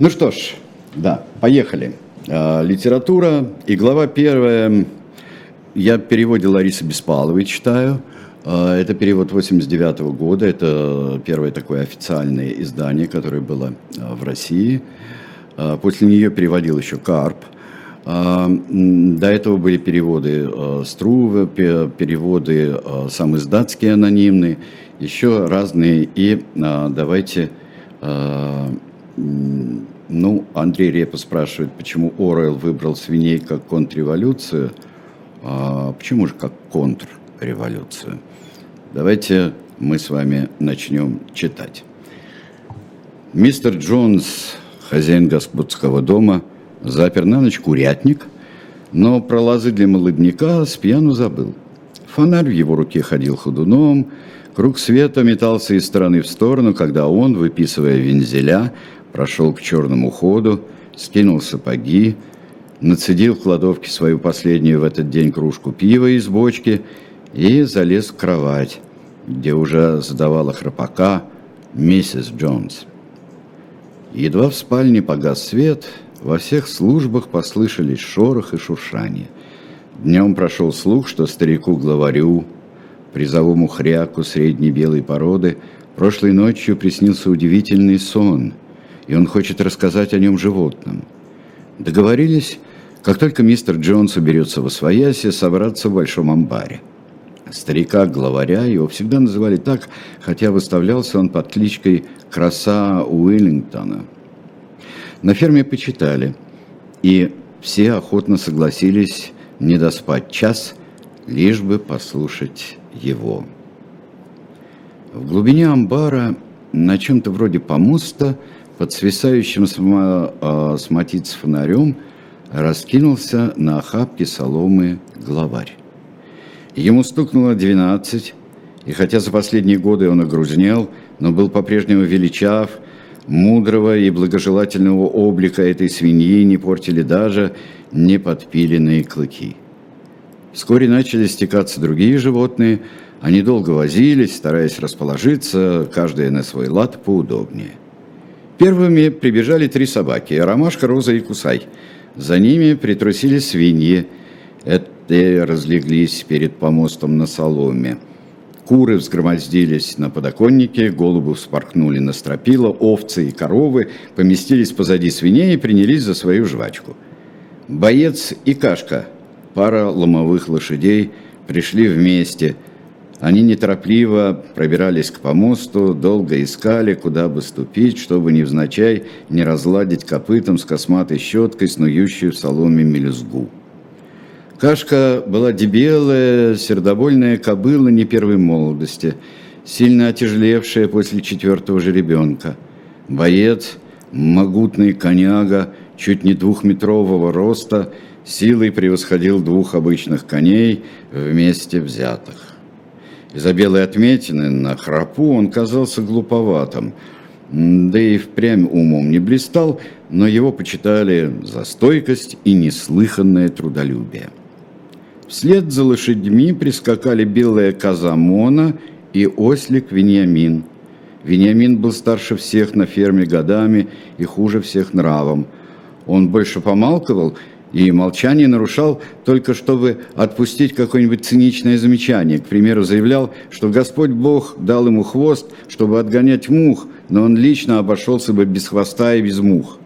Ну что ж, да, поехали. А, литература и глава первая. Я переводе Ларисы Беспаловой читаю. А, это перевод 89 года. Это первое такое официальное издание, которое было а, в России. После нее переводил еще Карп. До этого были переводы а, Струве, переводы сам издатские анонимные, еще разные. И давайте ну, Андрей Репа спрашивает, почему Орел выбрал свиней как контрреволюцию. А почему же как контрреволюцию? Давайте мы с вами начнем читать. Мистер Джонс, хозяин господского дома, запер на ночь курятник, но про лозы для молодняка с пьяну забыл. Фонарь в его руке ходил ходуном, круг света метался из стороны в сторону, когда он, выписывая вензеля, прошел к черному ходу, скинул сапоги, нацедил в кладовке свою последнюю в этот день кружку пива из бочки и залез в кровать, где уже задавала храпака миссис Джонс. Едва в спальне погас свет, во всех службах послышались шорох и шуршание. Днем прошел слух, что старику-главарю, призовому хряку средней белой породы, прошлой ночью приснился удивительный сон – и он хочет рассказать о нем животным. Договорились, как только мистер Джонс уберется во своясе, собраться в большом амбаре. Старика-главаря его всегда называли так, хотя выставлялся он под кличкой Краса Уиллингтона. На ферме почитали, и все охотно согласились не доспать час, лишь бы послушать его. В глубине амбара, на чем-то вроде помоста, под свисающим а, с матиц фонарем раскинулся на охапке соломы главарь. Ему стукнуло двенадцать, и хотя за последние годы он огрузнел, но был по-прежнему величав, мудрого и благожелательного облика этой свиньи не портили даже неподпиленные клыки. Вскоре начали стекаться другие животные, они долго возились, стараясь расположиться, каждая на свой лад поудобнее – Первыми прибежали три собаки – Ромашка, Роза и Кусай. За ними притрусили свиньи. Это разлеглись перед помостом на соломе. Куры взгромоздились на подоконнике, голуби вспорхнули на стропила, овцы и коровы поместились позади свиней и принялись за свою жвачку. Боец и Кашка, пара ломовых лошадей, пришли вместе – они неторопливо пробирались к помосту, долго искали, куда бы ступить, чтобы невзначай не разладить копытом с косматой щеткой, снующую в соломе мелюзгу. Кашка была дебелая, сердобольная кобыла не первой молодости, сильно отяжелевшая после четвертого же ребенка. Боец, могутный коняга, чуть не двухметрового роста, силой превосходил двух обычных коней вместе взятых. Из-за белой отметины на храпу он казался глуповатым, да и впрямь умом не блистал, но его почитали за стойкость и неслыханное трудолюбие. Вслед за лошадьми прискакали белая коза Мона и ослик Вениамин. Вениамин был старше всех на ферме годами и хуже всех нравом. Он больше помалковал и молчание нарушал только чтобы отпустить какое-нибудь циничное замечание. К примеру, заявлял, что Господь Бог дал ему хвост, чтобы отгонять мух, но он лично обошелся бы без хвоста и без мух.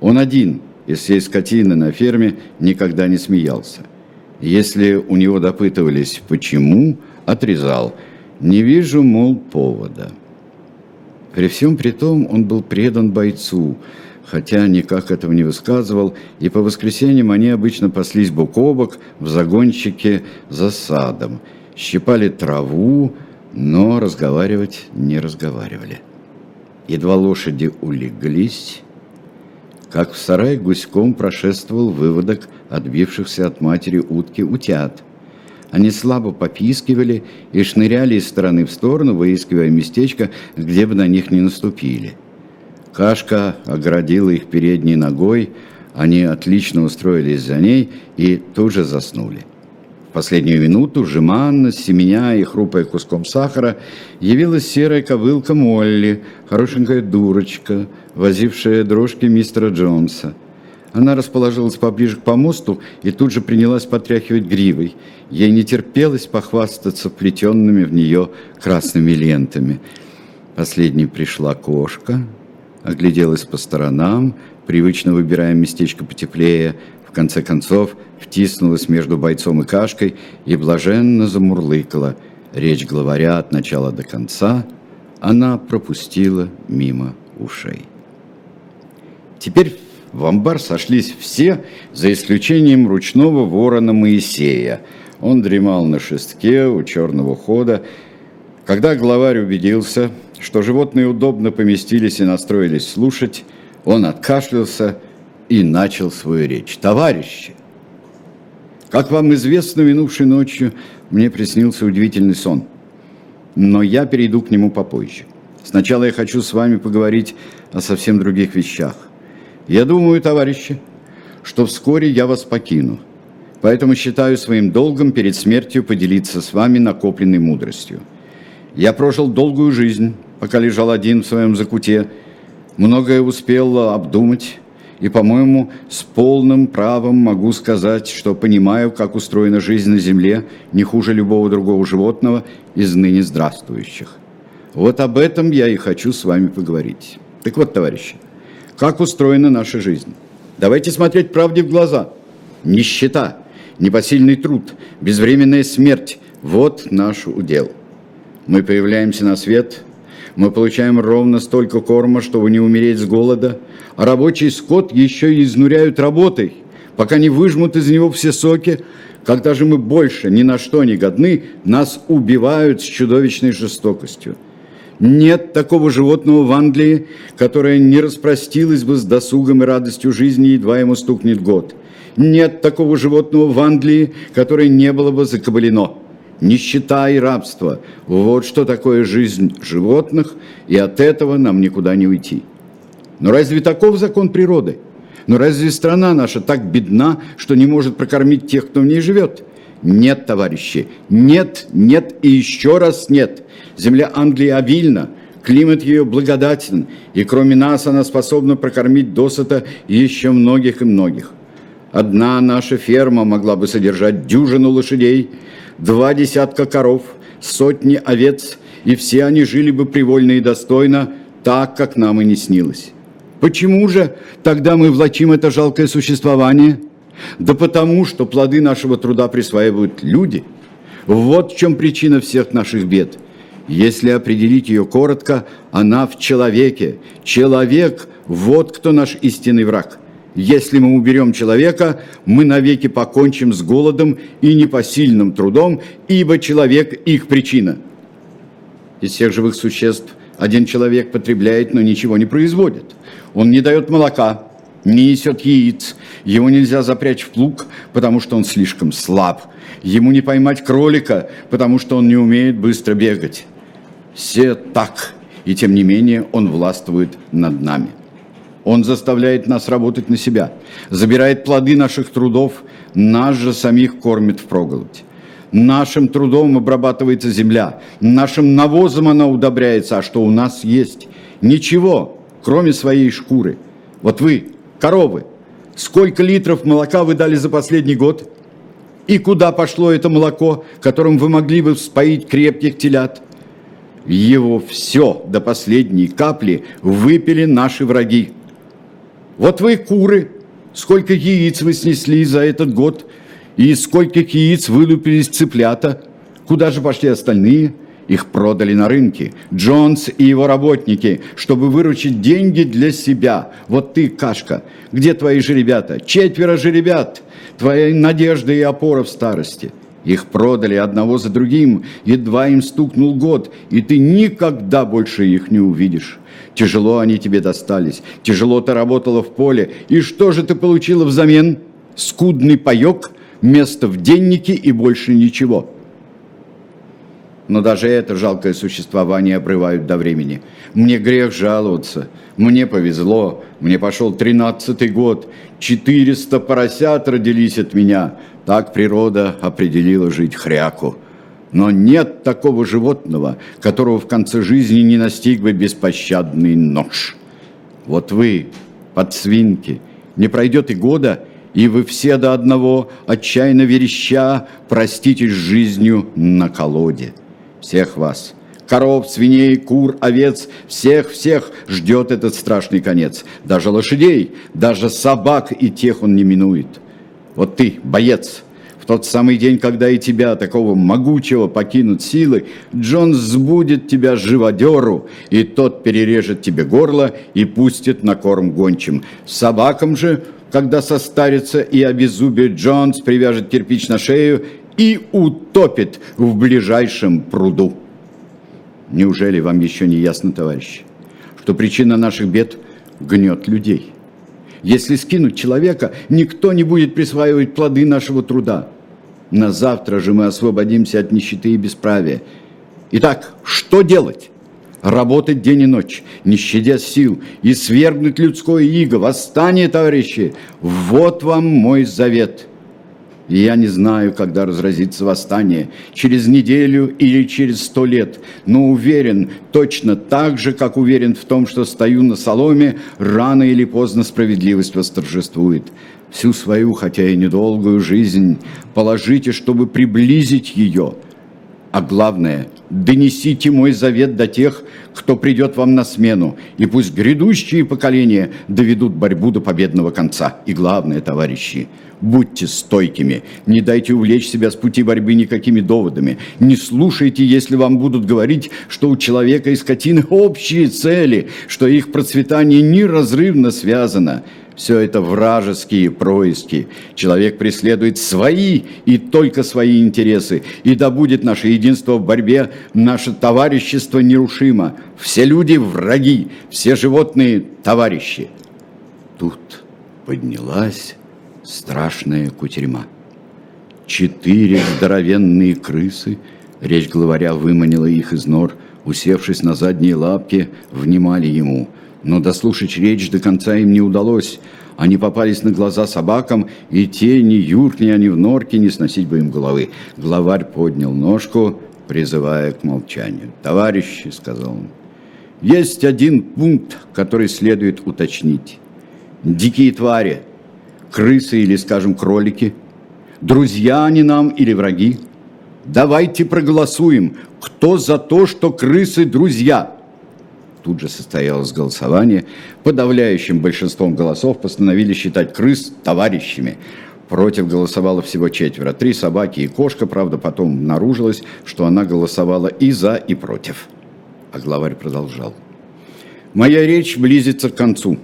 Он один из всей скотины на ферме никогда не смеялся. Если у него допытывались «почему?», отрезал «не вижу, мол, повода». При всем при том он был предан бойцу – хотя никак этого не высказывал, и по воскресеньям они обычно паслись бок о бок в загончике за садом, щипали траву, но разговаривать не разговаривали. Едва лошади улеглись, как в сарай гуськом прошествовал выводок отбившихся от матери утки утят. Они слабо попискивали и шныряли из стороны в сторону, выискивая местечко, где бы на них не наступили – Кашка оградила их передней ногой, они отлично устроились за ней и тут же заснули. В последнюю минуту, жеманно, семеня и хрупая куском сахара, явилась серая ковылка Молли, хорошенькая дурочка, возившая дрожки мистера Джонса. Она расположилась поближе к помосту и тут же принялась потряхивать гривой. Ей не терпелось похвастаться плетенными в нее красными лентами. Последней пришла кошка, огляделась по сторонам, привычно выбирая местечко потеплее, в конце концов втиснулась между бойцом и кашкой и блаженно замурлыкала. Речь главаря от начала до конца она пропустила мимо ушей. Теперь в амбар сошлись все, за исключением ручного ворона Моисея. Он дремал на шестке у черного хода. Когда главарь убедился, что животные удобно поместились и настроились слушать, он откашлялся и начал свою речь. «Товарищи, как вам известно, минувшей ночью мне приснился удивительный сон, но я перейду к нему попозже. Сначала я хочу с вами поговорить о совсем других вещах. Я думаю, товарищи, что вскоре я вас покину, поэтому считаю своим долгом перед смертью поделиться с вами накопленной мудростью. Я прожил долгую жизнь, пока лежал один в своем закуте, многое успел обдумать, и, по-моему, с полным правом могу сказать, что понимаю, как устроена жизнь на Земле не хуже любого другого животного из ныне здравствующих. Вот об этом я и хочу с вами поговорить. Так вот, товарищи, как устроена наша жизнь? Давайте смотреть правде в глаза. Нищета, непосильный труд, безвременная смерть – вот наш удел. Мы появляемся на свет – мы получаем ровно столько корма, чтобы не умереть с голода, а рабочий скот еще и изнуряют работой, пока не выжмут из него все соки. Когда же мы больше ни на что не годны, нас убивают с чудовищной жестокостью. Нет такого животного в Англии, которое не распростилось бы с досугом и радостью жизни, едва ему стукнет год. Нет такого животного в Англии, которое не было бы закабалено нищета и рабство. Вот что такое жизнь животных, и от этого нам никуда не уйти. Но разве таков закон природы? Но разве страна наша так бедна, что не может прокормить тех, кто в ней живет? Нет, товарищи, нет, нет и еще раз нет. Земля Англии обильна, климат ее благодатен, и кроме нас она способна прокормить досыта еще многих и многих. Одна наша ферма могла бы содержать дюжину лошадей – два десятка коров, сотни овец, и все они жили бы привольно и достойно, так, как нам и не снилось. Почему же тогда мы влачим это жалкое существование? Да потому, что плоды нашего труда присваивают люди. Вот в чем причина всех наших бед. Если определить ее коротко, она в человеке. Человек – вот кто наш истинный враг – если мы уберем человека, мы навеки покончим с голодом и непосильным трудом, ибо человек – их причина. Из всех живых существ один человек потребляет, но ничего не производит. Он не дает молока, не несет яиц, его нельзя запрячь в плуг, потому что он слишком слаб. Ему не поймать кролика, потому что он не умеет быстро бегать. Все так, и тем не менее он властвует над нами. Он заставляет нас работать на себя, забирает плоды наших трудов, нас же самих кормит впроголодь. Нашим трудом обрабатывается земля, нашим навозом она удобряется, а что у нас есть? Ничего, кроме своей шкуры. Вот вы, коровы, сколько литров молока вы дали за последний год? И куда пошло это молоко, которым вы могли бы вспоить крепких телят? Его все до последней капли выпили наши враги. Вот вы куры, сколько яиц вы снесли за этот год, и сколько яиц вылупились цыплята. Куда же пошли остальные? Их продали на рынке. Джонс и его работники, чтобы выручить деньги для себя. Вот ты, Кашка, где твои же ребята? Четверо же ребят. Твоя надежда и опора в старости. Их продали одного за другим, едва им стукнул год, и ты никогда больше их не увидишь. Тяжело они тебе достались, тяжело ты работала в поле, и что же ты получила взамен? Скудный паек, место в деннике и больше ничего. Но даже это жалкое существование обрывают до времени. Мне грех жаловаться, мне повезло, мне пошел тринадцатый год, четыреста поросят родились от меня, так природа определила жить хряку. Но нет такого животного, которого в конце жизни не настиг бы беспощадный нож. Вот вы, подсвинки, не пройдет и года, и вы все до одного, отчаянно вереща, проститесь жизнью на колоде. Всех вас, коров, свиней, кур, овец, всех-всех ждет этот страшный конец. Даже лошадей, даже собак и тех он не минует. Вот ты, боец, в тот самый день, когда и тебя, такого могучего, покинут силы, Джон сбудет тебя живодеру, и тот перережет тебе горло и пустит на корм гончим. Собакам же когда состарится и обезубит Джонс, привяжет кирпич на шею и утопит в ближайшем пруду. Неужели вам еще не ясно, товарищи, что причина наших бед – гнет людей? Если скинуть человека, никто не будет присваивать плоды нашего труда. На завтра же мы освободимся от нищеты и бесправия. Итак, что делать? работать день и ночь, не щадя сил, и свергнуть людское иго. Восстание, товарищи, вот вам мой завет. Я не знаю, когда разразится восстание, через неделю или через сто лет, но уверен, точно так же, как уверен в том, что стою на соломе, рано или поздно справедливость восторжествует. Всю свою, хотя и недолгую жизнь положите, чтобы приблизить ее – а главное, донесите мой завет до тех, кто придет вам на смену, и пусть грядущие поколения доведут борьбу до победного конца. И главное, товарищи, будьте стойкими, не дайте увлечь себя с пути борьбы никакими доводами, не слушайте, если вам будут говорить, что у человека и скотины общие цели, что их процветание неразрывно связано – все это вражеские происки. Человек преследует свои и только свои интересы. И да будет наше единство в борьбе, наше товарищество нерушимо. Все люди враги, все животные товарищи. Тут поднялась страшная кутерьма. Четыре здоровенные крысы, речь главаря выманила их из нор, усевшись на задние лапки, внимали ему – но дослушать речь до конца им не удалось. Они попались на глаза собакам, и те, ни юркни они в норке, не сносить бы им головы. Главарь поднял ножку, призывая к молчанию. «Товарищи», — сказал он, — «есть один пункт, который следует уточнить. Дикие твари, крысы или, скажем, кролики, друзья они нам или враги? Давайте проголосуем, кто за то, что крысы друзья?» Тут же состоялось голосование. Подавляющим большинством голосов постановили считать крыс товарищами. Против голосовало всего четверо. Три собаки и кошка, правда, потом обнаружилось, что она голосовала и за, и против. А главарь продолжал. «Моя речь близится к концу.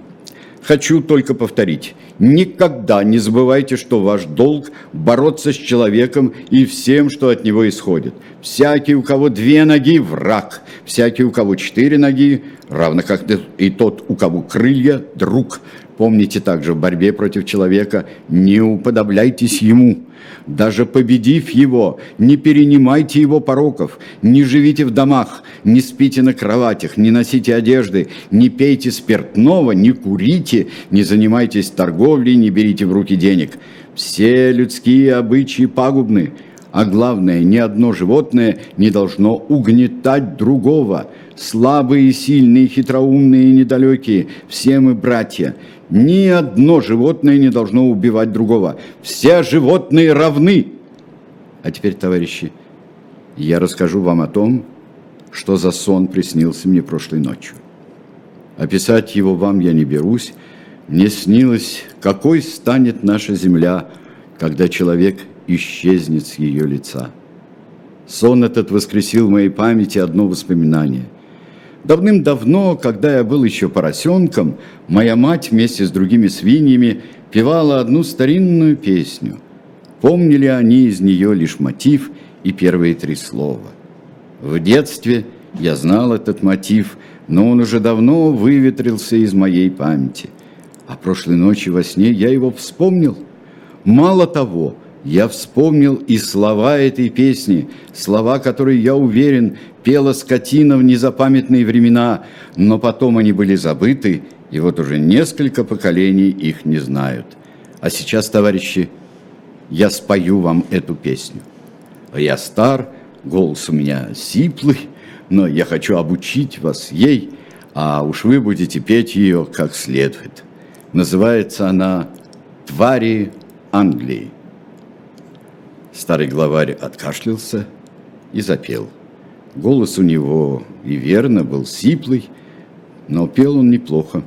Хочу только повторить. Никогда не забывайте, что ваш долг – бороться с человеком и всем, что от него исходит. Всякий, у кого две ноги – враг. Всякий, у кого четыре ноги, равно как и тот, у кого крылья – друг. Помните также, в борьбе против человека не уподобляйтесь ему. Даже победив его, не перенимайте его пороков, не живите в домах, не спите на кроватях, не носите одежды, не пейте спиртного, не курите, не занимайтесь торговлей, не берите в руки денег. Все людские обычаи пагубны, а главное, ни одно животное не должно угнетать другого. Слабые, сильные, хитроумные и недалекие, все мы братья – ни одно животное не должно убивать другого. Все животные равны. А теперь, товарищи, я расскажу вам о том, что за сон приснился мне прошлой ночью. Описать его вам я не берусь. Мне снилось, какой станет наша земля, когда человек исчезнет с ее лица. Сон этот воскресил в моей памяти одно воспоминание – Давным-давно, когда я был еще поросенком, моя мать вместе с другими свиньями певала одну старинную песню. Помнили они из нее лишь мотив и первые три слова. В детстве я знал этот мотив, но он уже давно выветрился из моей памяти. А прошлой ночью во сне я его вспомнил. Мало того, я вспомнил и слова этой песни, слова, которые, я уверен, пела скотина в незапамятные времена, но потом они были забыты, и вот уже несколько поколений их не знают. А сейчас, товарищи, я спою вам эту песню. Я стар, голос у меня сиплый, но я хочу обучить вас ей, а уж вы будете петь ее как следует. Называется она «Твари Англии». Старый главарь откашлялся и запел. Голос у него и верно был сиплый, но пел он неплохо,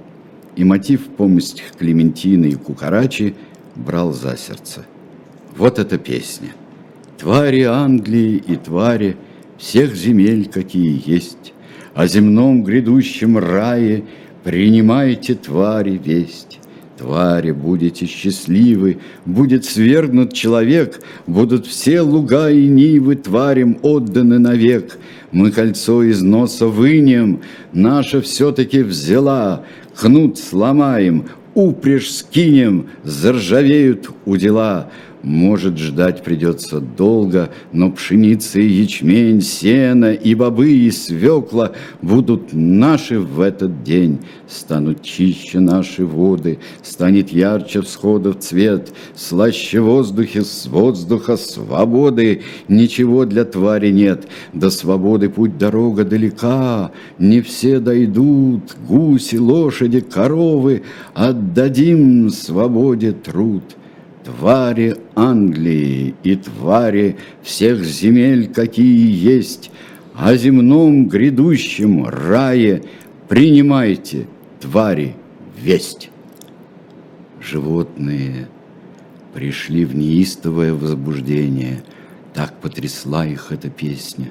и мотив «Помощь Клементины и Кукарачи» брал за сердце. Вот эта песня. Твари Англии и твари всех земель, какие есть, О земном грядущем рае принимайте твари весть. Твари, будете счастливы, будет свергнут человек, Будут все луга и нивы тварям отданы навек. Мы кольцо из носа вынем, наша все-таки взяла, Кнут сломаем, упряжь скинем, заржавеют удила. Может, ждать придется долго, но пшеница и ячмень, сено и бобы и свекла будут наши в этот день. Станут чище наши воды, станет ярче всходов цвет, слаще воздухе с воздуха свободы. Ничего для твари нет, до свободы путь дорога далека, не все дойдут, гуси, лошади, коровы, отдадим свободе труд твари Англии и твари всех земель, какие есть, о земном грядущем рае принимайте, твари, весть. Животные пришли в неистовое возбуждение, так потрясла их эта песня.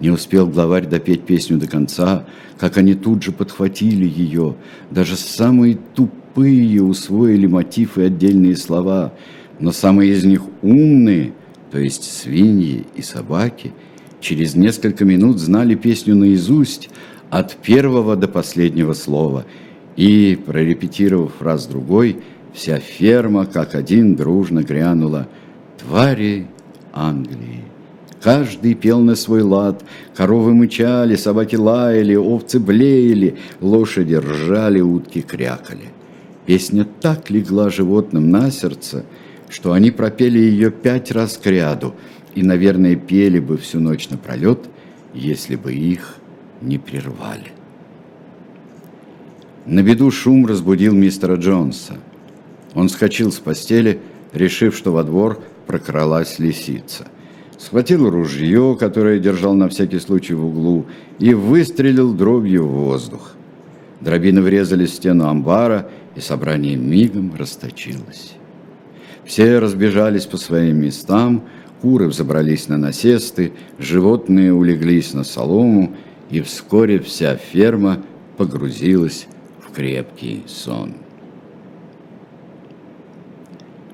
Не успел главарь допеть песню до конца, как они тут же подхватили ее, даже самые тупые тупые усвоили мотив и отдельные слова, но самые из них умные, то есть свиньи и собаки, через несколько минут знали песню наизусть от первого до последнего слова, и, прорепетировав раз другой, вся ферма как один дружно грянула «Твари Англии». Каждый пел на свой лад, коровы мычали, собаки лаяли, овцы блеяли, лошади ржали, утки крякали. Песня так легла животным на сердце, что они пропели ее пять раз к ряду и, наверное, пели бы всю ночь напролет, если бы их не прервали. На беду шум разбудил мистера Джонса. Он вскочил с постели, решив, что во двор прокралась лисица. Схватил ружье, которое держал на всякий случай в углу, и выстрелил дробью в воздух. Дробины врезали в стену амбара, и собрание мигом расточилось. Все разбежались по своим местам, куры взобрались на насесты, животные улеглись на солому, и вскоре вся ферма погрузилась в крепкий сон.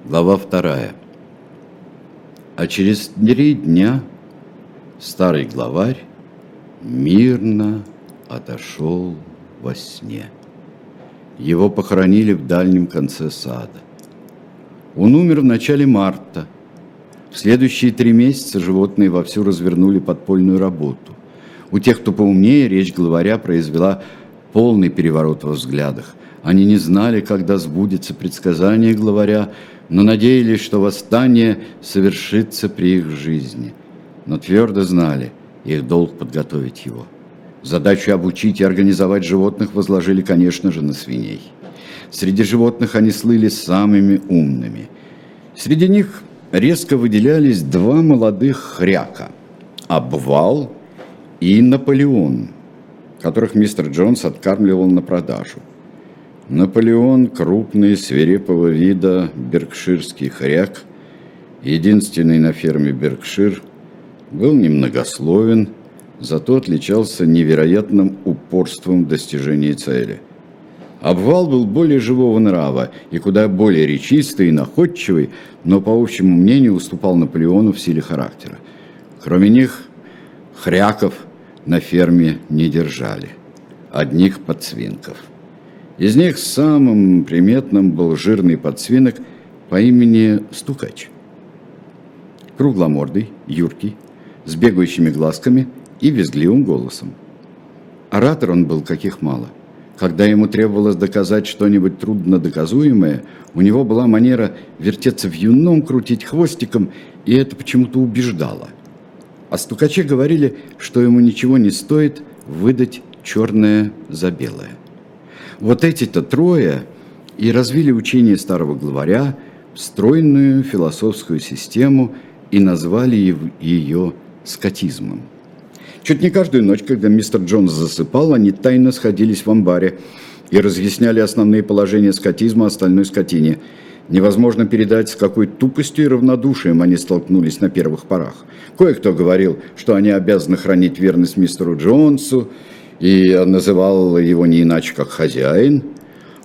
Глава вторая. А через три дня старый главарь мирно отошел во сне. Его похоронили в дальнем конце сада. Он умер в начале марта. В следующие три месяца животные вовсю развернули подпольную работу. У тех, кто поумнее, речь главаря произвела полный переворот во взглядах. Они не знали, когда сбудется предсказание главаря, но надеялись, что восстание совершится при их жизни. Но твердо знали, их долг подготовить его. Задачу обучить и организовать животных возложили, конечно же, на свиней. Среди животных они слыли самыми умными. Среди них резко выделялись два молодых хряка – Обвал и Наполеон, которых мистер Джонс откармливал на продажу. Наполеон – крупный, свирепого вида беркширский хряк, единственный на ферме Беркшир, был немногословен – зато отличался невероятным упорством в достижении цели. Обвал был более живого нрава и куда более речистый и находчивый, но, по общему мнению, уступал Наполеону в силе характера. Кроме них, хряков на ферме не держали, одних подсвинков. Из них самым приметным был жирный подсвинок по имени Стукач. кругломордый, юркий, с бегающими глазками и визгливым голосом. Оратор он был каких мало. Когда ему требовалось доказать что-нибудь трудно доказуемое, у него была манера вертеться в юном, крутить хвостиком, и это почему-то убеждало. А стукачи говорили, что ему ничего не стоит выдать черное за белое. Вот эти-то трое и развили учение старого главаря, стройную философскую систему и назвали ее скотизмом. Чуть не каждую ночь, когда мистер Джонс засыпал, они тайно сходились в амбаре и разъясняли основные положения скотизма остальной скотине. Невозможно передать, с какой тупостью и равнодушием они столкнулись на первых порах. Кое-кто говорил, что они обязаны хранить верность мистеру Джонсу, и называл его не иначе, как хозяин,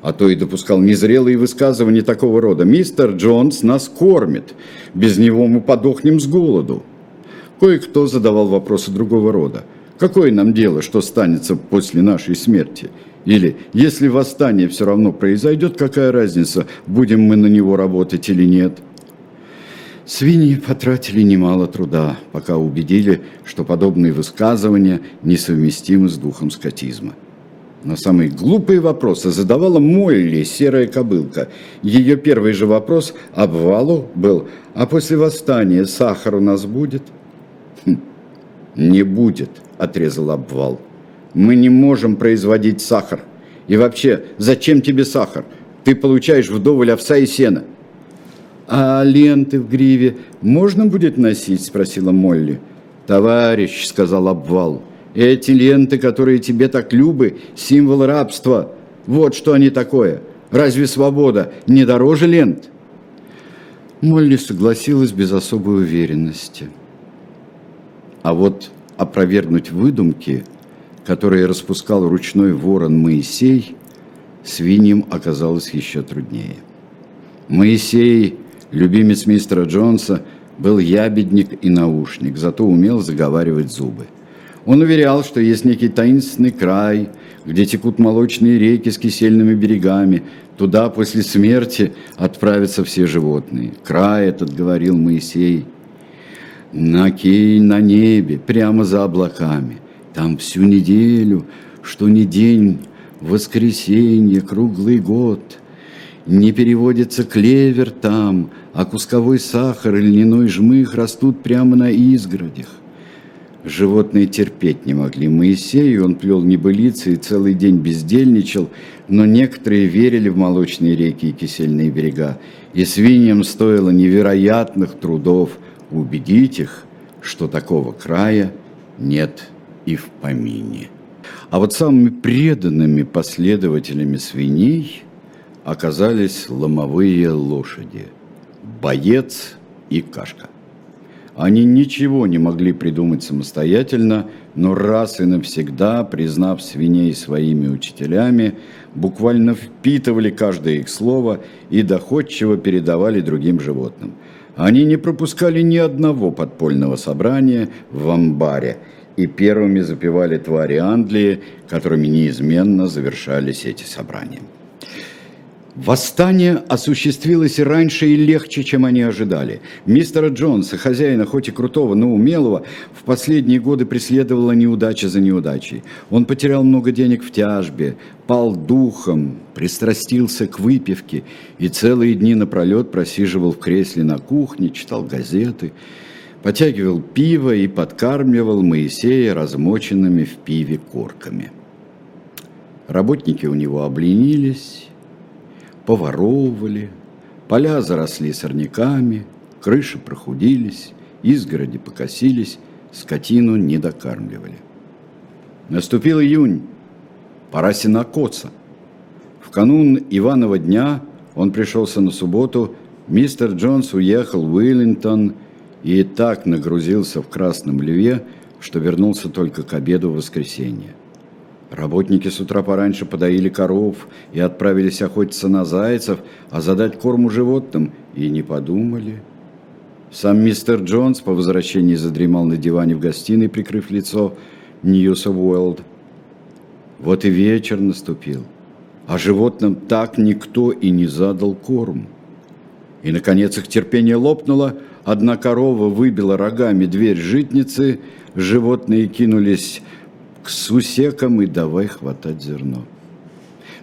а то и допускал незрелые высказывания такого рода. «Мистер Джонс нас кормит, без него мы подохнем с голоду». Кое-кто задавал вопросы другого рода. Какое нам дело, что станется после нашей смерти? Или, если восстание все равно произойдет, какая разница, будем мы на него работать или нет? Свиньи потратили немало труда, пока убедили, что подобные высказывания несовместимы с духом скотизма. Но самые глупые вопросы задавала Молли, серая кобылка. Ее первый же вопрос обвалу был, а после восстания сахар у нас будет? Не будет, отрезал обвал. Мы не можем производить сахар. И вообще, зачем тебе сахар? Ты получаешь вдоволь овса и сена. «А ленты в гриве можно будет носить?» – спросила Молли. «Товарищ», – сказал обвал, – «эти ленты, которые тебе так любы, символ рабства. Вот что они такое. Разве свобода не дороже лент?» Молли согласилась без особой уверенности. А вот опровергнуть выдумки, которые распускал ручной ворон Моисей, свиньям оказалось еще труднее. Моисей Любимец мистера Джонса был ябедник и наушник, зато умел заговаривать зубы. Он уверял, что есть некий таинственный край, где текут молочные реки с кисельными берегами. Туда после смерти отправятся все животные. Край этот, говорил Моисей, на кей на небе, прямо за облаками. Там всю неделю, что ни день, воскресенье, круглый год. Не переводится клевер там, а кусковой сахар и льняной жмых растут прямо на изгородях. Животные терпеть не могли Моисею, он плел небылицы и целый день бездельничал, но некоторые верили в молочные реки и кисельные берега, и свиньям стоило невероятных трудов убедить их, что такого края нет и в помине. А вот самыми преданными последователями свиней оказались ломовые лошади – боец и кашка. Они ничего не могли придумать самостоятельно, но раз и навсегда, признав свиней своими учителями, буквально впитывали каждое их слово и доходчиво передавали другим животным. Они не пропускали ни одного подпольного собрания в амбаре и первыми запивали твари Англии, которыми неизменно завершались эти собрания. Восстание осуществилось и раньше, и легче, чем они ожидали. Мистера Джонса, хозяина хоть и крутого, но умелого, в последние годы преследовала неудача за неудачей. Он потерял много денег в тяжбе, пал духом, пристрастился к выпивке и целые дни напролет просиживал в кресле на кухне, читал газеты, потягивал пиво и подкармливал Моисея размоченными в пиве корками. Работники у него обленились поворовывали, поля заросли сорняками, крыши прохудились, изгороди покосились, скотину не докармливали. Наступил июнь, пора сенокоса. В канун Иванова дня, он пришелся на субботу, мистер Джонс уехал в Уиллингтон и так нагрузился в Красном Льве, что вернулся только к обеду в воскресенье. Работники с утра пораньше подоили коров и отправились охотиться на зайцев, а задать корму животным и не подумали. Сам мистер Джонс по возвращении задремал на диване в гостиной, прикрыв лицо of World. Вот и вечер наступил, а животным так никто и не задал корм. И, наконец, их терпение лопнуло, одна корова выбила рогами дверь житницы, животные кинулись к сусекам и давай хватать зерно.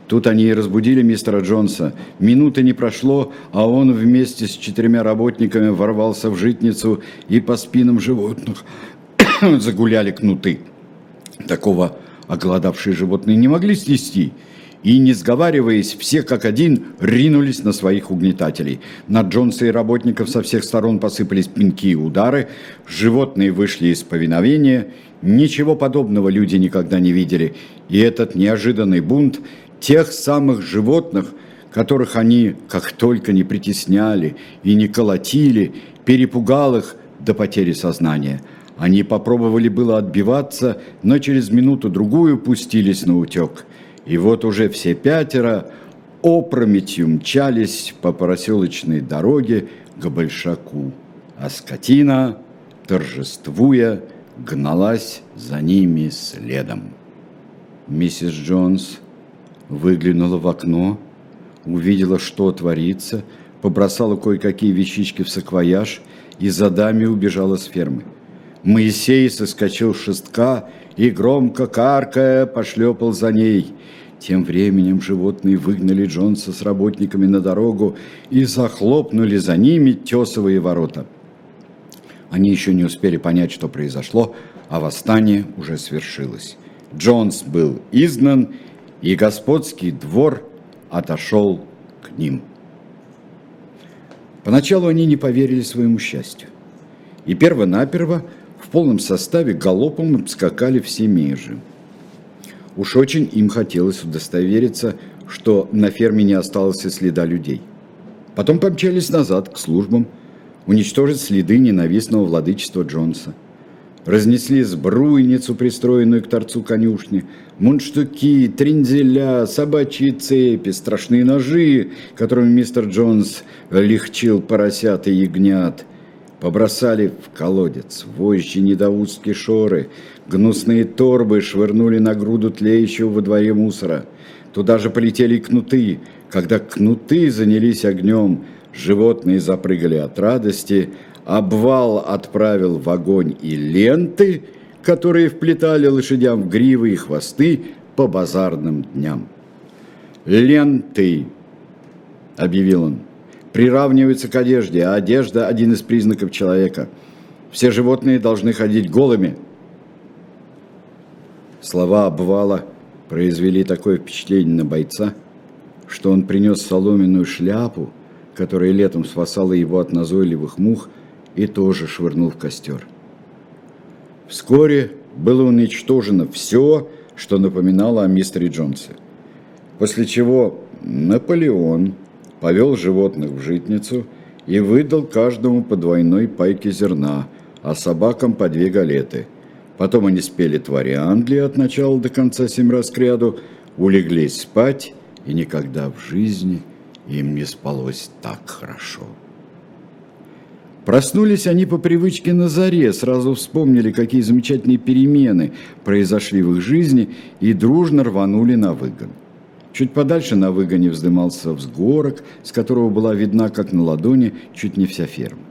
Тут они и разбудили мистера Джонса. Минуты не прошло, а он вместе с четырьмя работниками ворвался в житницу, и по спинам животных загуляли кнуты. Такого оголодавшие животные не могли снести – и, не сговариваясь, все как один ринулись на своих угнетателей. На Джонса и работников со всех сторон посыпались пинки и удары, животные вышли из повиновения, ничего подобного люди никогда не видели, и этот неожиданный бунт тех самых животных, которых они как только не притесняли и не колотили, перепугал их до потери сознания. Они попробовали было отбиваться, но через минуту-другую пустились на утек – и вот уже все пятеро опрометью мчались по проселочной дороге к Большаку, а скотина, торжествуя, гналась за ними следом. Миссис Джонс выглянула в окно, увидела, что творится, побросала кое-какие вещички в саквояж и за дами убежала с фермы. Моисей соскочил с шестка и, громко каркая, пошлепал за ней. Тем временем животные выгнали Джонса с работниками на дорогу и захлопнули за ними тесовые ворота. Они еще не успели понять, что произошло, а восстание уже свершилось. Джонс был изгнан, и господский двор отошел к ним. Поначалу они не поверили своему счастью. И перво-наперво полном составе галопом обскакали все межи. Уж очень им хотелось удостовериться, что на ферме не осталось и следа людей. Потом помчались назад к службам, уничтожить следы ненавистного владычества Джонса. Разнесли сбруйницу, пристроенную к торцу конюшни, мундштуки, тринзеля, собачьи цепи, страшные ножи, которыми мистер Джонс легчил поросят и ягнят, побросали в колодец, вожжи недоустки шоры, Гнусные торбы швырнули на груду тлеющего во дворе мусора. Туда же полетели кнуты. Когда кнуты занялись огнем, животные запрыгали от радости, обвал отправил в огонь и ленты, которые вплетали лошадям в гривы и хвосты по базарным дням. «Ленты», — объявил он, — приравниваются к одежде, а одежда – один из признаков человека. Все животные должны ходить голыми – Слова обвала произвели такое впечатление на бойца, что он принес соломенную шляпу, которая летом спасала его от назойливых мух, и тоже швырнул в костер. Вскоре было уничтожено все, что напоминало о мистере Джонсе. После чего Наполеон повел животных в житницу и выдал каждому по двойной пайке зерна, а собакам по две галеты – Потом они спели твари Англии от начала до конца семь раз к ряду, улеглись спать, и никогда в жизни им не спалось так хорошо. Проснулись они по привычке на заре, сразу вспомнили, какие замечательные перемены произошли в их жизни, и дружно рванули на выгон. Чуть подальше на выгоне вздымался взгорок, с которого была видна, как на ладони, чуть не вся ферма.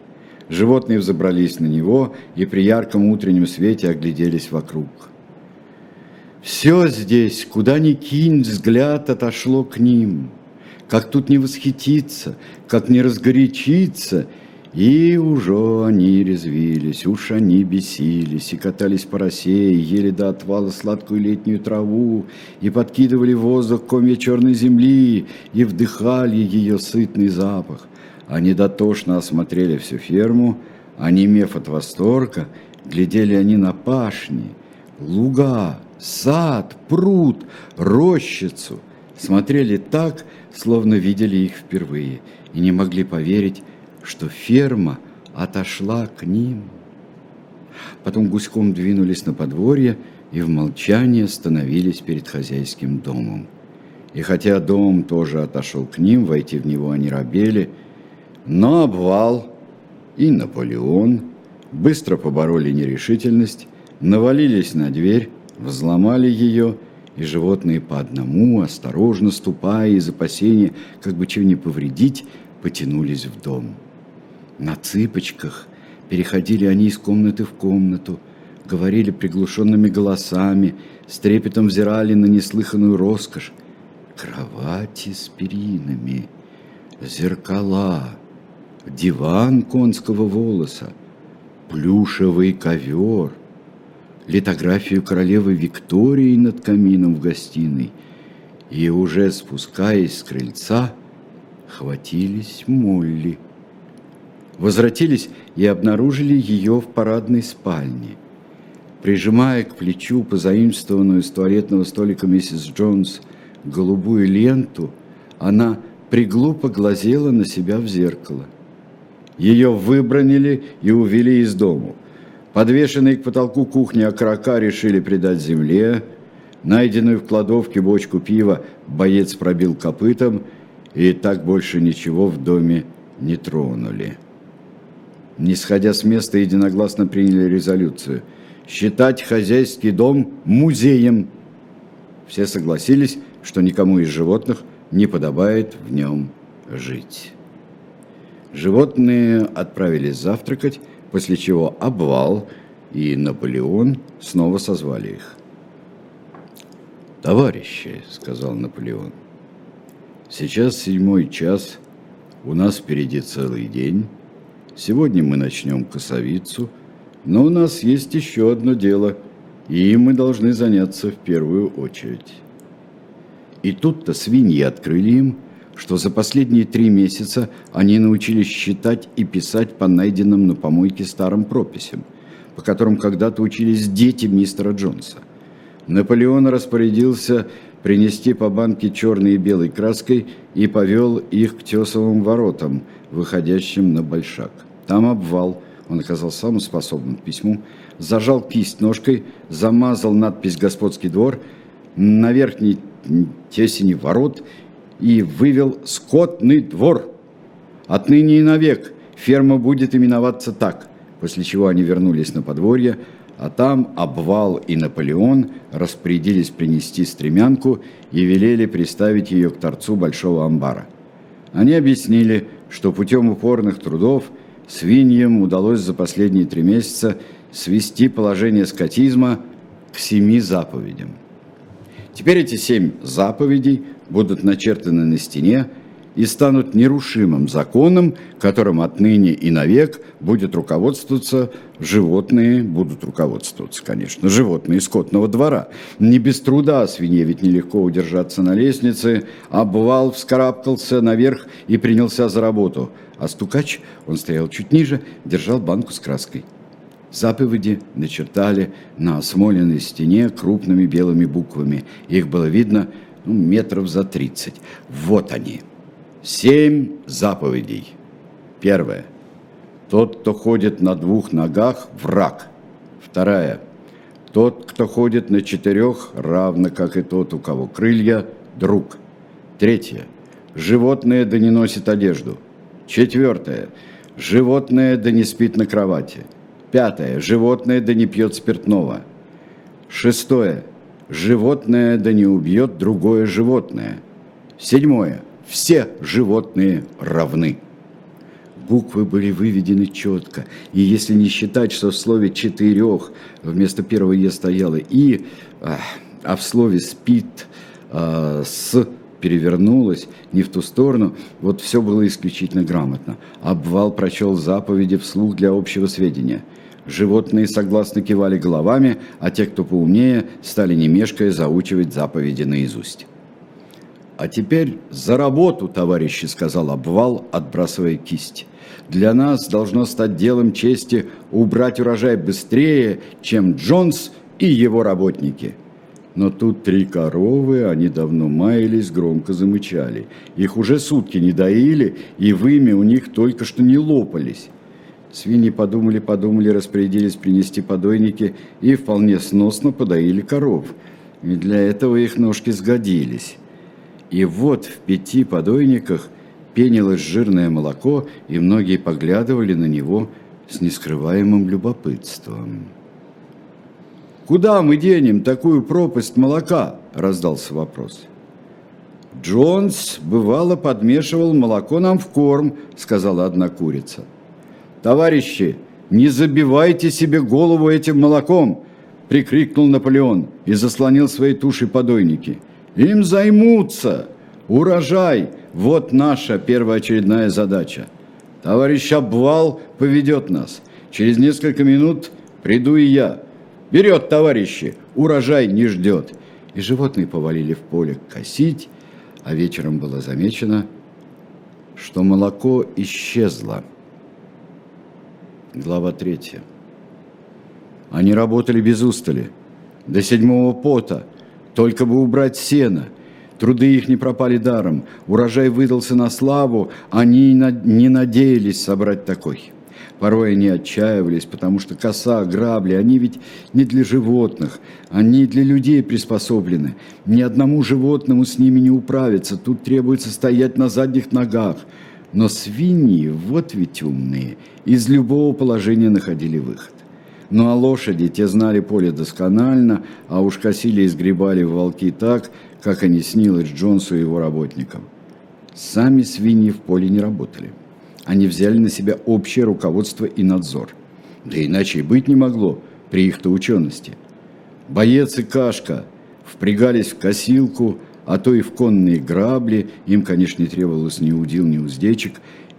Животные взобрались на него и при ярком утреннем свете огляделись вокруг. Все здесь, куда ни кинь, взгляд отошло к ним. Как тут не восхититься, как не разгорячиться, и уже они резвились, уж они бесились, и катались по росе, и ели до отвала сладкую летнюю траву, и подкидывали в воздух комья черной земли, и вдыхали ее сытный запах – они дотошно осмотрели всю ферму, онемев от восторга, глядели они на пашни, луга, сад, пруд, рощицу. Смотрели так, словно видели их впервые, и не могли поверить, что ферма отошла к ним. Потом гуськом двинулись на подворье и в молчании остановились перед хозяйским домом. И хотя дом тоже отошел к ним, войти в него они робели – но обвал и Наполеон быстро побороли нерешительность, навалились на дверь, взломали ее, и животные по одному, осторожно ступая из опасения, как бы чего не повредить, потянулись в дом. На цыпочках переходили они из комнаты в комнату, говорили приглушенными голосами, с трепетом взирали на неслыханную роскошь. Кровати с перинами, зеркала, диван конского волоса, плюшевый ковер, литографию королевы Виктории над камином в гостиной, и уже спускаясь с крыльца, хватились Молли. Возвратились и обнаружили ее в парадной спальне. Прижимая к плечу позаимствованную с туалетного столика миссис Джонс голубую ленту, она приглупо глазела на себя в зеркало. Ее выбронили и увели из дому. Подвешенные к потолку кухни окрока решили предать земле. Найденную в кладовке бочку пива боец пробил копытом, и так больше ничего в доме не тронули. Не сходя с места, единогласно приняли резолюцию считать хозяйский дом музеем. Все согласились, что никому из животных не подобает в нем жить. Животные отправились завтракать, после чего обвал и Наполеон снова созвали их. «Товарищи», — сказал Наполеон, — «сейчас седьмой час, у нас впереди целый день. Сегодня мы начнем косовицу, но у нас есть еще одно дело, и им мы должны заняться в первую очередь». И тут-то свиньи открыли им, что за последние три месяца они научились считать и писать по найденным на помойке старым прописям, по которым когда-то учились дети мистера Джонса. Наполеон распорядился принести по банке черной и белой краской и повел их к тесовым воротам, выходящим на большак. Там обвал, он оказался самым способным к письму, зажал кисть ножкой, замазал надпись «Господский двор», на верхней тесени ворот и вывел «Скотный двор». Отныне и навек ферма будет именоваться так, после чего они вернулись на подворье, а там обвал и Наполеон распорядились принести стремянку и велели приставить ее к торцу большого амбара. Они объяснили, что путем упорных трудов свиньям удалось за последние три месяца свести положение скотизма к семи заповедям. Теперь эти семь заповедей будут начертаны на стене и станут нерушимым законом, которым отныне и навек будет руководствоваться животные, будут руководствоваться, конечно, животные скотного двора. Не без труда свинье ведь нелегко удержаться на лестнице, обвал вскарабкался наверх и принялся за работу, а стукач, он стоял чуть ниже, держал банку с краской. Заповеди начертали на осмоленной стене крупными белыми буквами. Их было видно ну, метров за тридцать. Вот они. Семь заповедей. Первое. Тот, кто ходит на двух ногах, враг. Вторая. Тот, кто ходит на четырех, равно как и тот, у кого крылья, друг. Третье. Животное да не носит одежду. Четвертое. Животное да не спит на кровати. Пятое. Животное да не пьет спиртного. Шестое. Животное да не убьет другое животное. Седьмое. Все животные равны. Буквы были выведены четко, и если не считать, что в слове «четырех» вместо первого «е» стояло «и», а в слове «спит» а, «с» перевернулось не в ту сторону, вот все было исключительно грамотно. Обвал прочел заповеди вслух для общего сведения – Животные согласно кивали головами, а те, кто поумнее, стали не мешкая заучивать заповеди наизусть. «А теперь за работу, товарищи», — сказал обвал, отбрасывая кисть. «Для нас должно стать делом чести убрать урожай быстрее, чем Джонс и его работники». Но тут три коровы, они давно маялись, громко замычали. Их уже сутки не доили, и вымя у них только что не лопались. Свиньи подумали, подумали, распорядились принести подойники и вполне сносно подоили коров. И для этого их ножки сгодились. И вот в пяти подойниках пенилось жирное молоко, и многие поглядывали на него с нескрываемым любопытством. «Куда мы денем такую пропасть молока?» – раздался вопрос. «Джонс, бывало, подмешивал молоко нам в корм», – сказала одна курица – Товарищи, не забивайте себе голову этим молоком, прикрикнул Наполеон и заслонил своей тушей подойники. Им займутся. Урожай – вот наша первоочередная задача. Товарищ Обвал поведет нас. Через несколько минут приду и я. Берет, товарищи, урожай не ждет. И животные повалили в поле косить, а вечером было замечено, что молоко исчезло. Глава третья. Они работали без устали, до седьмого пота, только бы убрать сено. Труды их не пропали даром, урожай выдался на славу, они не надеялись собрать такой. Порой они отчаивались, потому что коса, грабли, они ведь не для животных, они для людей приспособлены. Ни одному животному с ними не управиться, тут требуется стоять на задних ногах. Но свиньи, вот ведь умные, из любого положения находили выход. Ну а лошади, те знали поле досконально, а уж косили и сгребали волки так, как они снилось Джонсу и его работникам. Сами свиньи в поле не работали. Они взяли на себя общее руководство и надзор. Да иначе и быть не могло при их-то учености. Боец и Кашка впрягались в косилку, а то и в конные грабли, им, конечно, не требовалось ни удил, ни уздечек,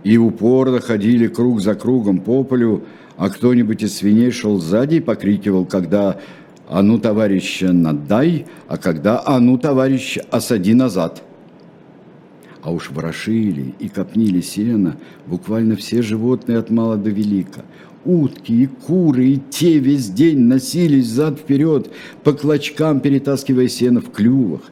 и упорно ходили круг за кругом по полю, а кто-нибудь из свиней шел сзади и покрикивал, когда «А ну, товарища, надай!», а когда «А ну, товарища, осади назад!». А уж ворошили и копнили сено буквально все животные от мала до велика. Утки и куры, и те весь день носились зад-вперед, по клочкам перетаскивая сено в клювах.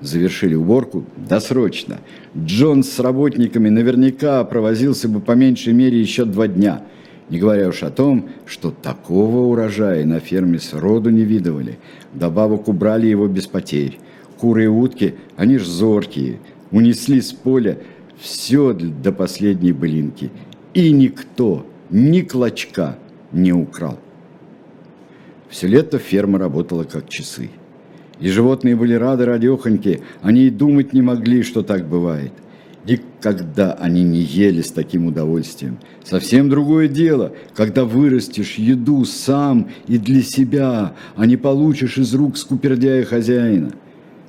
Завершили уборку досрочно. Джон с работниками наверняка провозился бы по меньшей мере еще два дня – не говоря уж о том, что такого урожая на ферме сроду не видывали. Добавок убрали его без потерь. Куры и утки, они ж зоркие, унесли с поля все до последней былинки. И никто, ни клочка не украл. Все лето ферма работала как часы. И животные были рады радехоньке, они и думать не могли, что так бывает – Никогда они не ели с таким удовольствием. Совсем другое дело, когда вырастешь еду сам и для себя, а не получишь из рук скупердяя хозяина.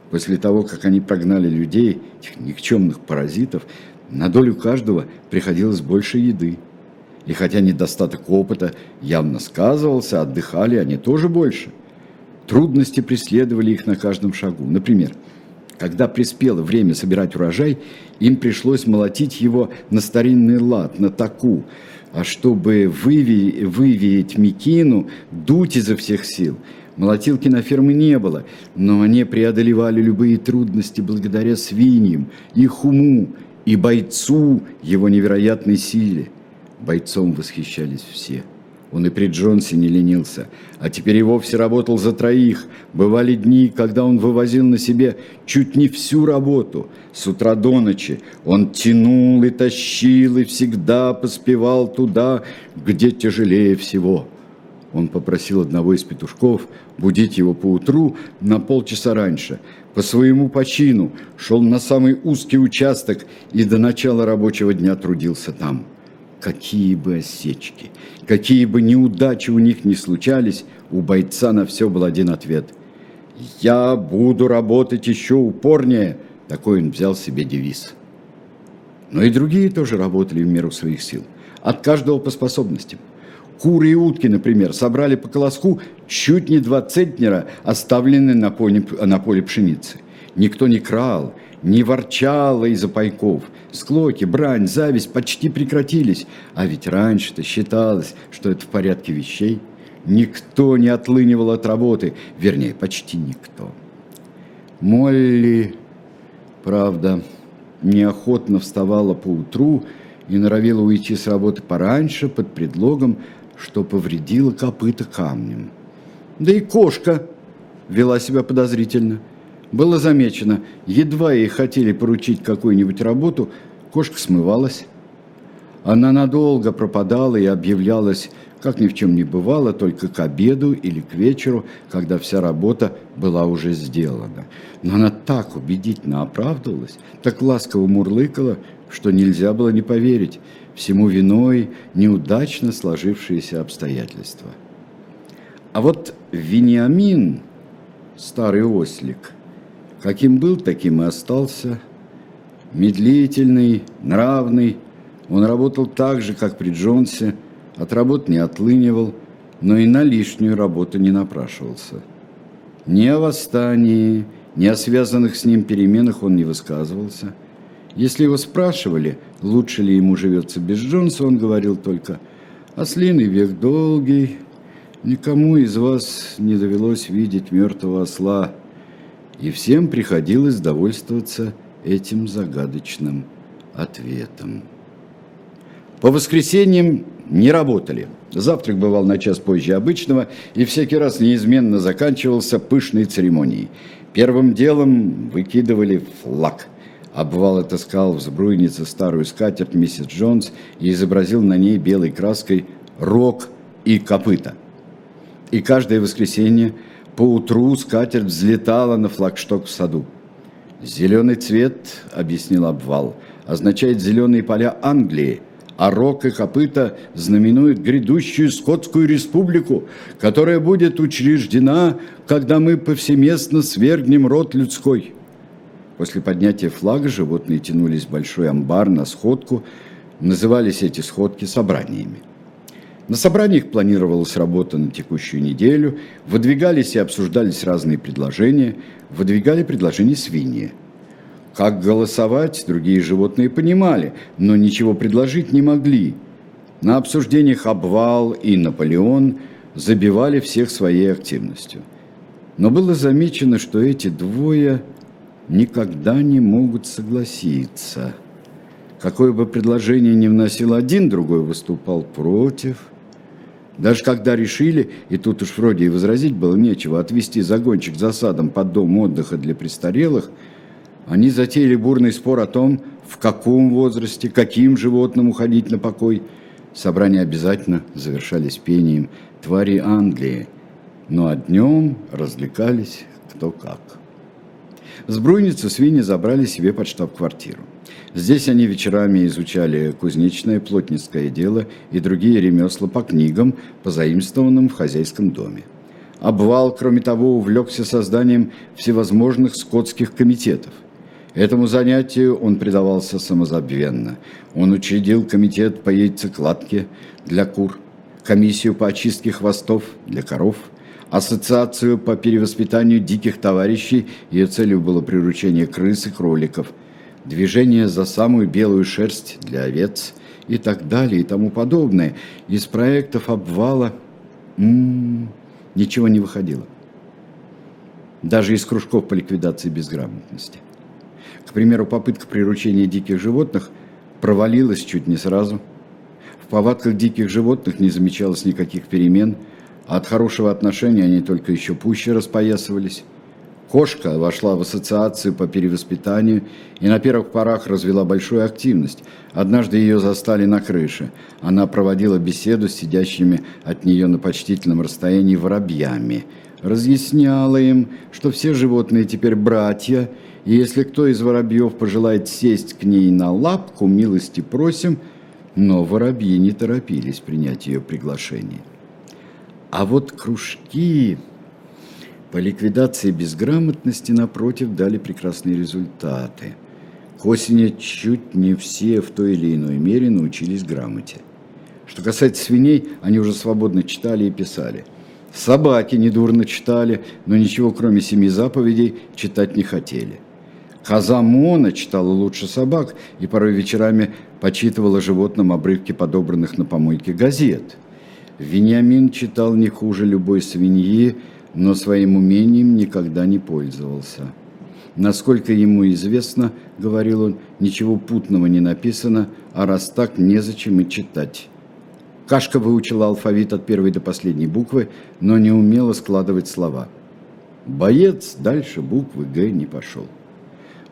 После того, как они прогнали людей, этих никчемных паразитов, на долю каждого приходилось больше еды. И хотя недостаток опыта явно сказывался, отдыхали они тоже больше. Трудности преследовали их на каждом шагу. Например, когда приспело время собирать урожай, им пришлось молотить его на старинный лад, на таку. А чтобы выви, вывеять мекину, дуть изо всех сил. Молотилки на ферме не было, но они преодолевали любые трудности благодаря свиньям, их уму и бойцу его невероятной силе. Бойцом восхищались все. Он и при Джонсе не ленился, а теперь и вовсе работал за троих. Бывали дни, когда он вывозил на себе чуть не всю работу. С утра до ночи он тянул и тащил, и всегда поспевал туда, где тяжелее всего. Он попросил одного из петушков будить его по утру на полчаса раньше. По своему почину шел на самый узкий участок и до начала рабочего дня трудился там. Какие бы осечки, какие бы неудачи у них ни случались, у бойца на все был один ответ. «Я буду работать еще упорнее», такой он взял себе девиз. Но и другие тоже работали в меру своих сил. От каждого по способностям. Куры и утки, например, собрали по колоску чуть не два центнера, оставленные на поле, на поле пшеницы. Никто не крал, не ворчало из-за пайков. Склоки, брань, зависть почти прекратились. А ведь раньше-то считалось, что это в порядке вещей. Никто не отлынивал от работы, вернее, почти никто. Молли, правда, неохотно вставала по утру и норовила уйти с работы пораньше под предлогом, что повредила копыта камнем. Да и кошка вела себя подозрительно – было замечено, едва ей хотели поручить какую-нибудь работу, кошка смывалась. Она надолго пропадала и объявлялась, как ни в чем не бывало, только к обеду или к вечеру, когда вся работа была уже сделана. Но она так убедительно оправдывалась, так ласково мурлыкала, что нельзя было не поверить, всему виной неудачно сложившиеся обстоятельства. А вот Вениамин, старый ослик, каким был, таким и остался, медлительный, нравный, он работал так же, как при Джонсе, от работ не отлынивал, но и на лишнюю работу не напрашивался. Ни о восстании, ни о связанных с ним переменах он не высказывался. Если его спрашивали, лучше ли ему живется без Джонса, он говорил только «Ослиный век долгий, никому из вас не довелось видеть мертвого осла, и всем приходилось довольствоваться этим загадочным ответом». По воскресеньям не работали. Завтрак бывал на час позже обычного и всякий раз неизменно заканчивался пышной церемонией. Первым делом выкидывали флаг. Обвал отыскал в сбруйнице старую скатерть миссис Джонс и изобразил на ней белой краской рог и копыта. И каждое воскресенье по утру скатерть взлетала на флагшток в саду. «Зеленый цвет», — объяснил обвал, — означает «зеленые поля Англии», а рог и копыта знаменуют грядущую Скотскую республику, которая будет учреждена, когда мы повсеместно свергнем род людской. После поднятия флага животные тянулись в большой амбар на сходку, назывались эти сходки собраниями. На собраниях планировалась работа на текущую неделю, выдвигались и обсуждались разные предложения, выдвигали предложения свиньи – как голосовать, другие животные понимали, но ничего предложить не могли. На обсуждениях обвал и Наполеон забивали всех своей активностью. Но было замечено, что эти двое никогда не могут согласиться. Какое бы предложение ни вносил один, другой выступал против. Даже когда решили, и тут уж вроде и возразить было нечего, отвести загончик засадом под дом отдыха для престарелых – они затеяли бурный спор о том, в каком возрасте, каким животным уходить на покой. Собрания обязательно завершались пением «Твари Англии», ну а днем развлекались кто как. С Бруйницы свиньи забрали себе под штаб-квартиру. Здесь они вечерами изучали кузнечное, плотницкое дело и другие ремесла по книгам, позаимствованным в хозяйском доме. Обвал, кроме того, увлекся созданием всевозможных скотских комитетов – Этому занятию он предавался самозабвенно. Он учредил комитет по яйцекладке для кур, комиссию по очистке хвостов для коров, ассоциацию по перевоспитанию диких товарищей, ее целью было приручение крыс и кроликов, движение за самую белую шерсть для овец и так далее и тому подобное. Из проектов обвала м -м, ничего не выходило. Даже из кружков по ликвидации безграмотности. К примеру, попытка приручения диких животных провалилась чуть не сразу. В повадках диких животных не замечалось никаких перемен, а от хорошего отношения они только еще пуще распоясывались. Кошка вошла в ассоциацию по перевоспитанию и на первых порах развела большую активность. Однажды ее застали на крыше. Она проводила беседу с сидящими от нее на почтительном расстоянии воробьями. Разъясняла им, что все животные теперь братья – и если кто из воробьев пожелает сесть к ней на лапку, милости просим, но воробьи не торопились принять ее приглашение. А вот кружки по ликвидации безграмотности, напротив, дали прекрасные результаты. К осени чуть не все в той или иной мере научились грамоте. Что касается свиней, они уже свободно читали и писали. Собаки недурно читали, но ничего кроме семи заповедей читать не хотели – Коза Мона читала лучше собак и порой вечерами почитывала животным обрывки подобранных на помойке газет. Вениамин читал не хуже любой свиньи, но своим умением никогда не пользовался. Насколько ему известно, говорил он, ничего путного не написано, а раз так, незачем и читать. Кашка выучила алфавит от первой до последней буквы, но не умела складывать слова. Боец дальше буквы «Г» не пошел.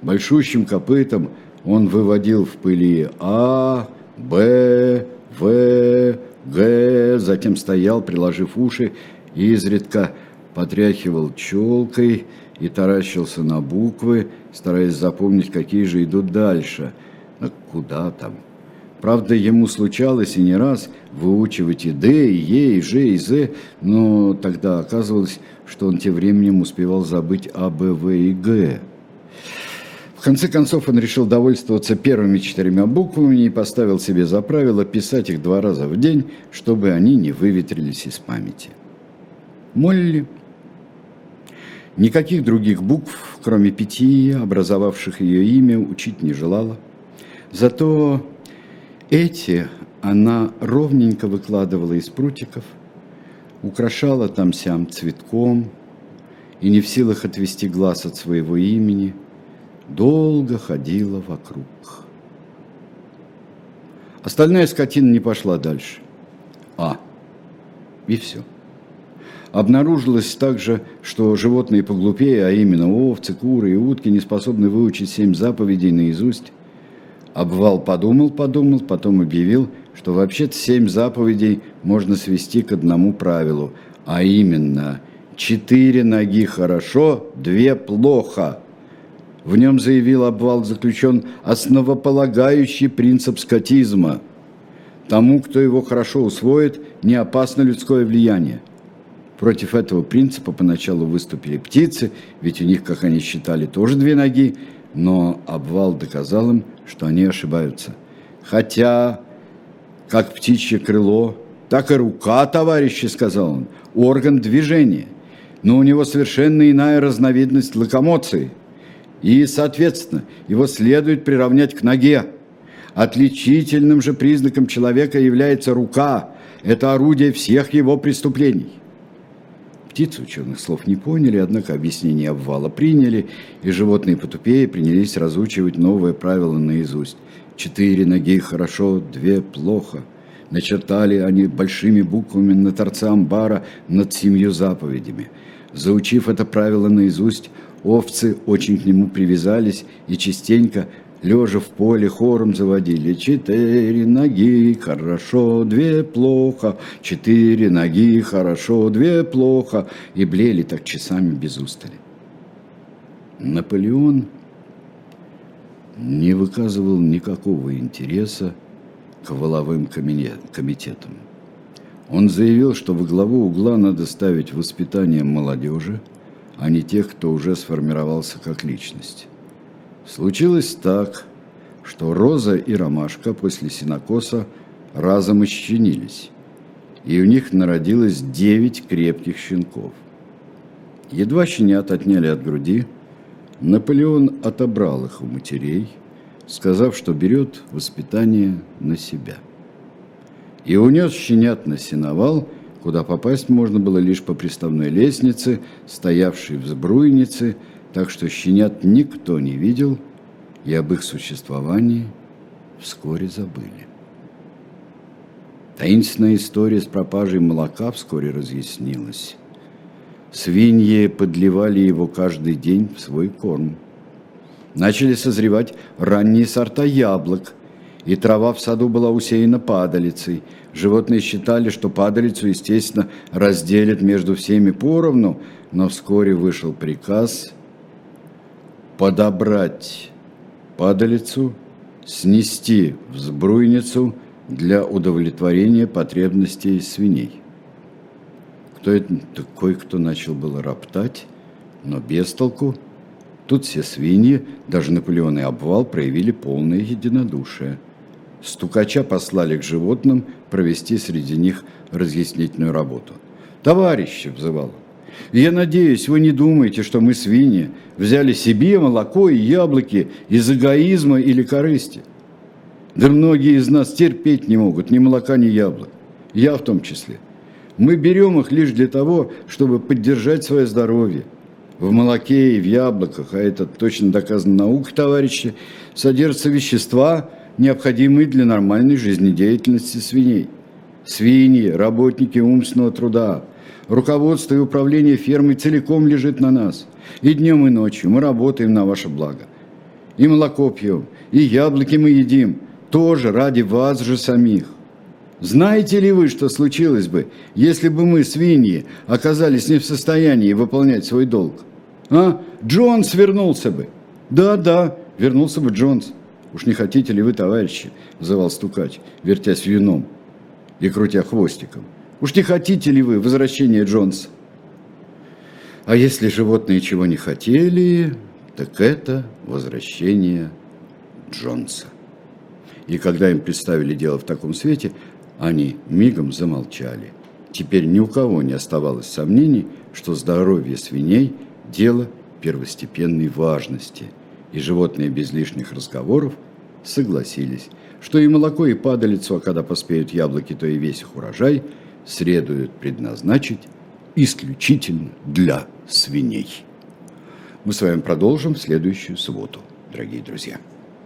Большущим копытом он выводил в пыли А, Б, В, Г, затем стоял, приложив уши, и изредка потряхивал челкой и таращился на буквы, стараясь запомнить, какие же идут дальше. куда там. Правда, ему случалось и не раз выучивать и Д, и Е, и Ж, и З, но тогда оказывалось, что он тем временем успевал забыть А, Б, В и Г. В конце концов он решил довольствоваться первыми четырьмя буквами и поставил себе за правило писать их два раза в день, чтобы они не выветрились из памяти. Молли никаких других букв, кроме пяти, образовавших ее имя, учить не желала. Зато эти она ровненько выкладывала из прутиков, украшала там-сям цветком и не в силах отвести глаз от своего имени – долго ходила вокруг. Остальная скотина не пошла дальше. А. И все. Обнаружилось также, что животные поглупее, а именно овцы, куры и утки, не способны выучить семь заповедей наизусть. Обвал подумал-подумал, потом объявил, что вообще-то семь заповедей можно свести к одному правилу, а именно четыре ноги хорошо, две плохо – в нем, заявил обвал, заключен основополагающий принцип скотизма. Тому, кто его хорошо усвоит, не опасно людское влияние. Против этого принципа поначалу выступили птицы, ведь у них, как они считали, тоже две ноги, но обвал доказал им, что они ошибаются. Хотя, как птичье крыло, так и рука, товарищи, сказал он, орган движения, но у него совершенно иная разновидность локомоции – и, соответственно, его следует приравнять к ноге. Отличительным же признаком человека является рука. Это орудие всех его преступлений. Птицы ученых слов не поняли, однако объяснение обвала приняли, и животные потупее принялись разучивать новое правило наизусть. Четыре ноги хорошо, две плохо. Начертали они большими буквами на торце амбара над семью заповедями. Заучив это правило наизусть, Овцы очень к нему привязались и частенько, лежа в поле, хором заводили. Четыре ноги, хорошо, две плохо, четыре ноги, хорошо, две плохо. И блели так часами без устали. Наполеон не выказывал никакого интереса к воловым комитетам. Он заявил, что во главу угла надо ставить воспитание молодежи – а не тех, кто уже сформировался как личность. Случилось так, что Роза и Ромашка после синокоса разом исчинились, и у них народилось девять крепких щенков. Едва щенят отняли от груди, Наполеон отобрал их у матерей, сказав, что берет воспитание на себя. И унес щенят на сеновал – куда попасть можно было лишь по приставной лестнице, стоявшей в сбруйнице, так что щенят никто не видел, и об их существовании вскоре забыли. Таинственная история с пропажей молока вскоре разъяснилась. Свиньи подливали его каждый день в свой корм. Начали созревать ранние сорта яблок, и трава в саду была усеяна падалицей – Животные считали, что падалицу, естественно, разделят между всеми поровну, но вскоре вышел приказ подобрать падалицу, снести в сбруйницу для удовлетворения потребностей свиней. Кто это такой, кто начал было роптать, но без толку. Тут все свиньи, даже Наполеон и обвал, проявили полное единодушие – Стукача послали к животным провести среди них разъяснительную работу. «Товарищи!» – взывал «Я надеюсь, вы не думаете, что мы, свиньи, взяли себе молоко и яблоки из эгоизма или корысти. Да многие из нас терпеть не могут ни молока, ни яблок. Я в том числе. Мы берем их лишь для того, чтобы поддержать свое здоровье. В молоке и в яблоках, а это точно доказано наукой, товарищи, содержатся вещества, необходимые для нормальной жизнедеятельности свиней. Свиньи, работники умственного труда, руководство и управление фермой целиком лежит на нас. И днем, и ночью мы работаем на ваше благо. И молоко пьем, и яблоки мы едим, тоже ради вас же самих. Знаете ли вы, что случилось бы, если бы мы, свиньи, оказались не в состоянии выполнять свой долг? А? Джонс вернулся бы. Да-да, вернулся бы Джонс. Уж не хотите ли вы, товарищи, взывал стукач, вертясь вином и крутя хвостиком. Уж не хотите ли вы возвращения Джонса? А если животные чего не хотели, так это возвращение Джонса. И когда им представили дело в таком свете, они мигом замолчали. Теперь ни у кого не оставалось сомнений, что здоровье свиней – дело первостепенной важности, и животные без лишних разговоров согласились, что и молоко, и падалицу, а когда поспеют яблоки, то и весь их урожай следует предназначить исключительно для свиней. Мы с вами продолжим в следующую субботу, дорогие друзья.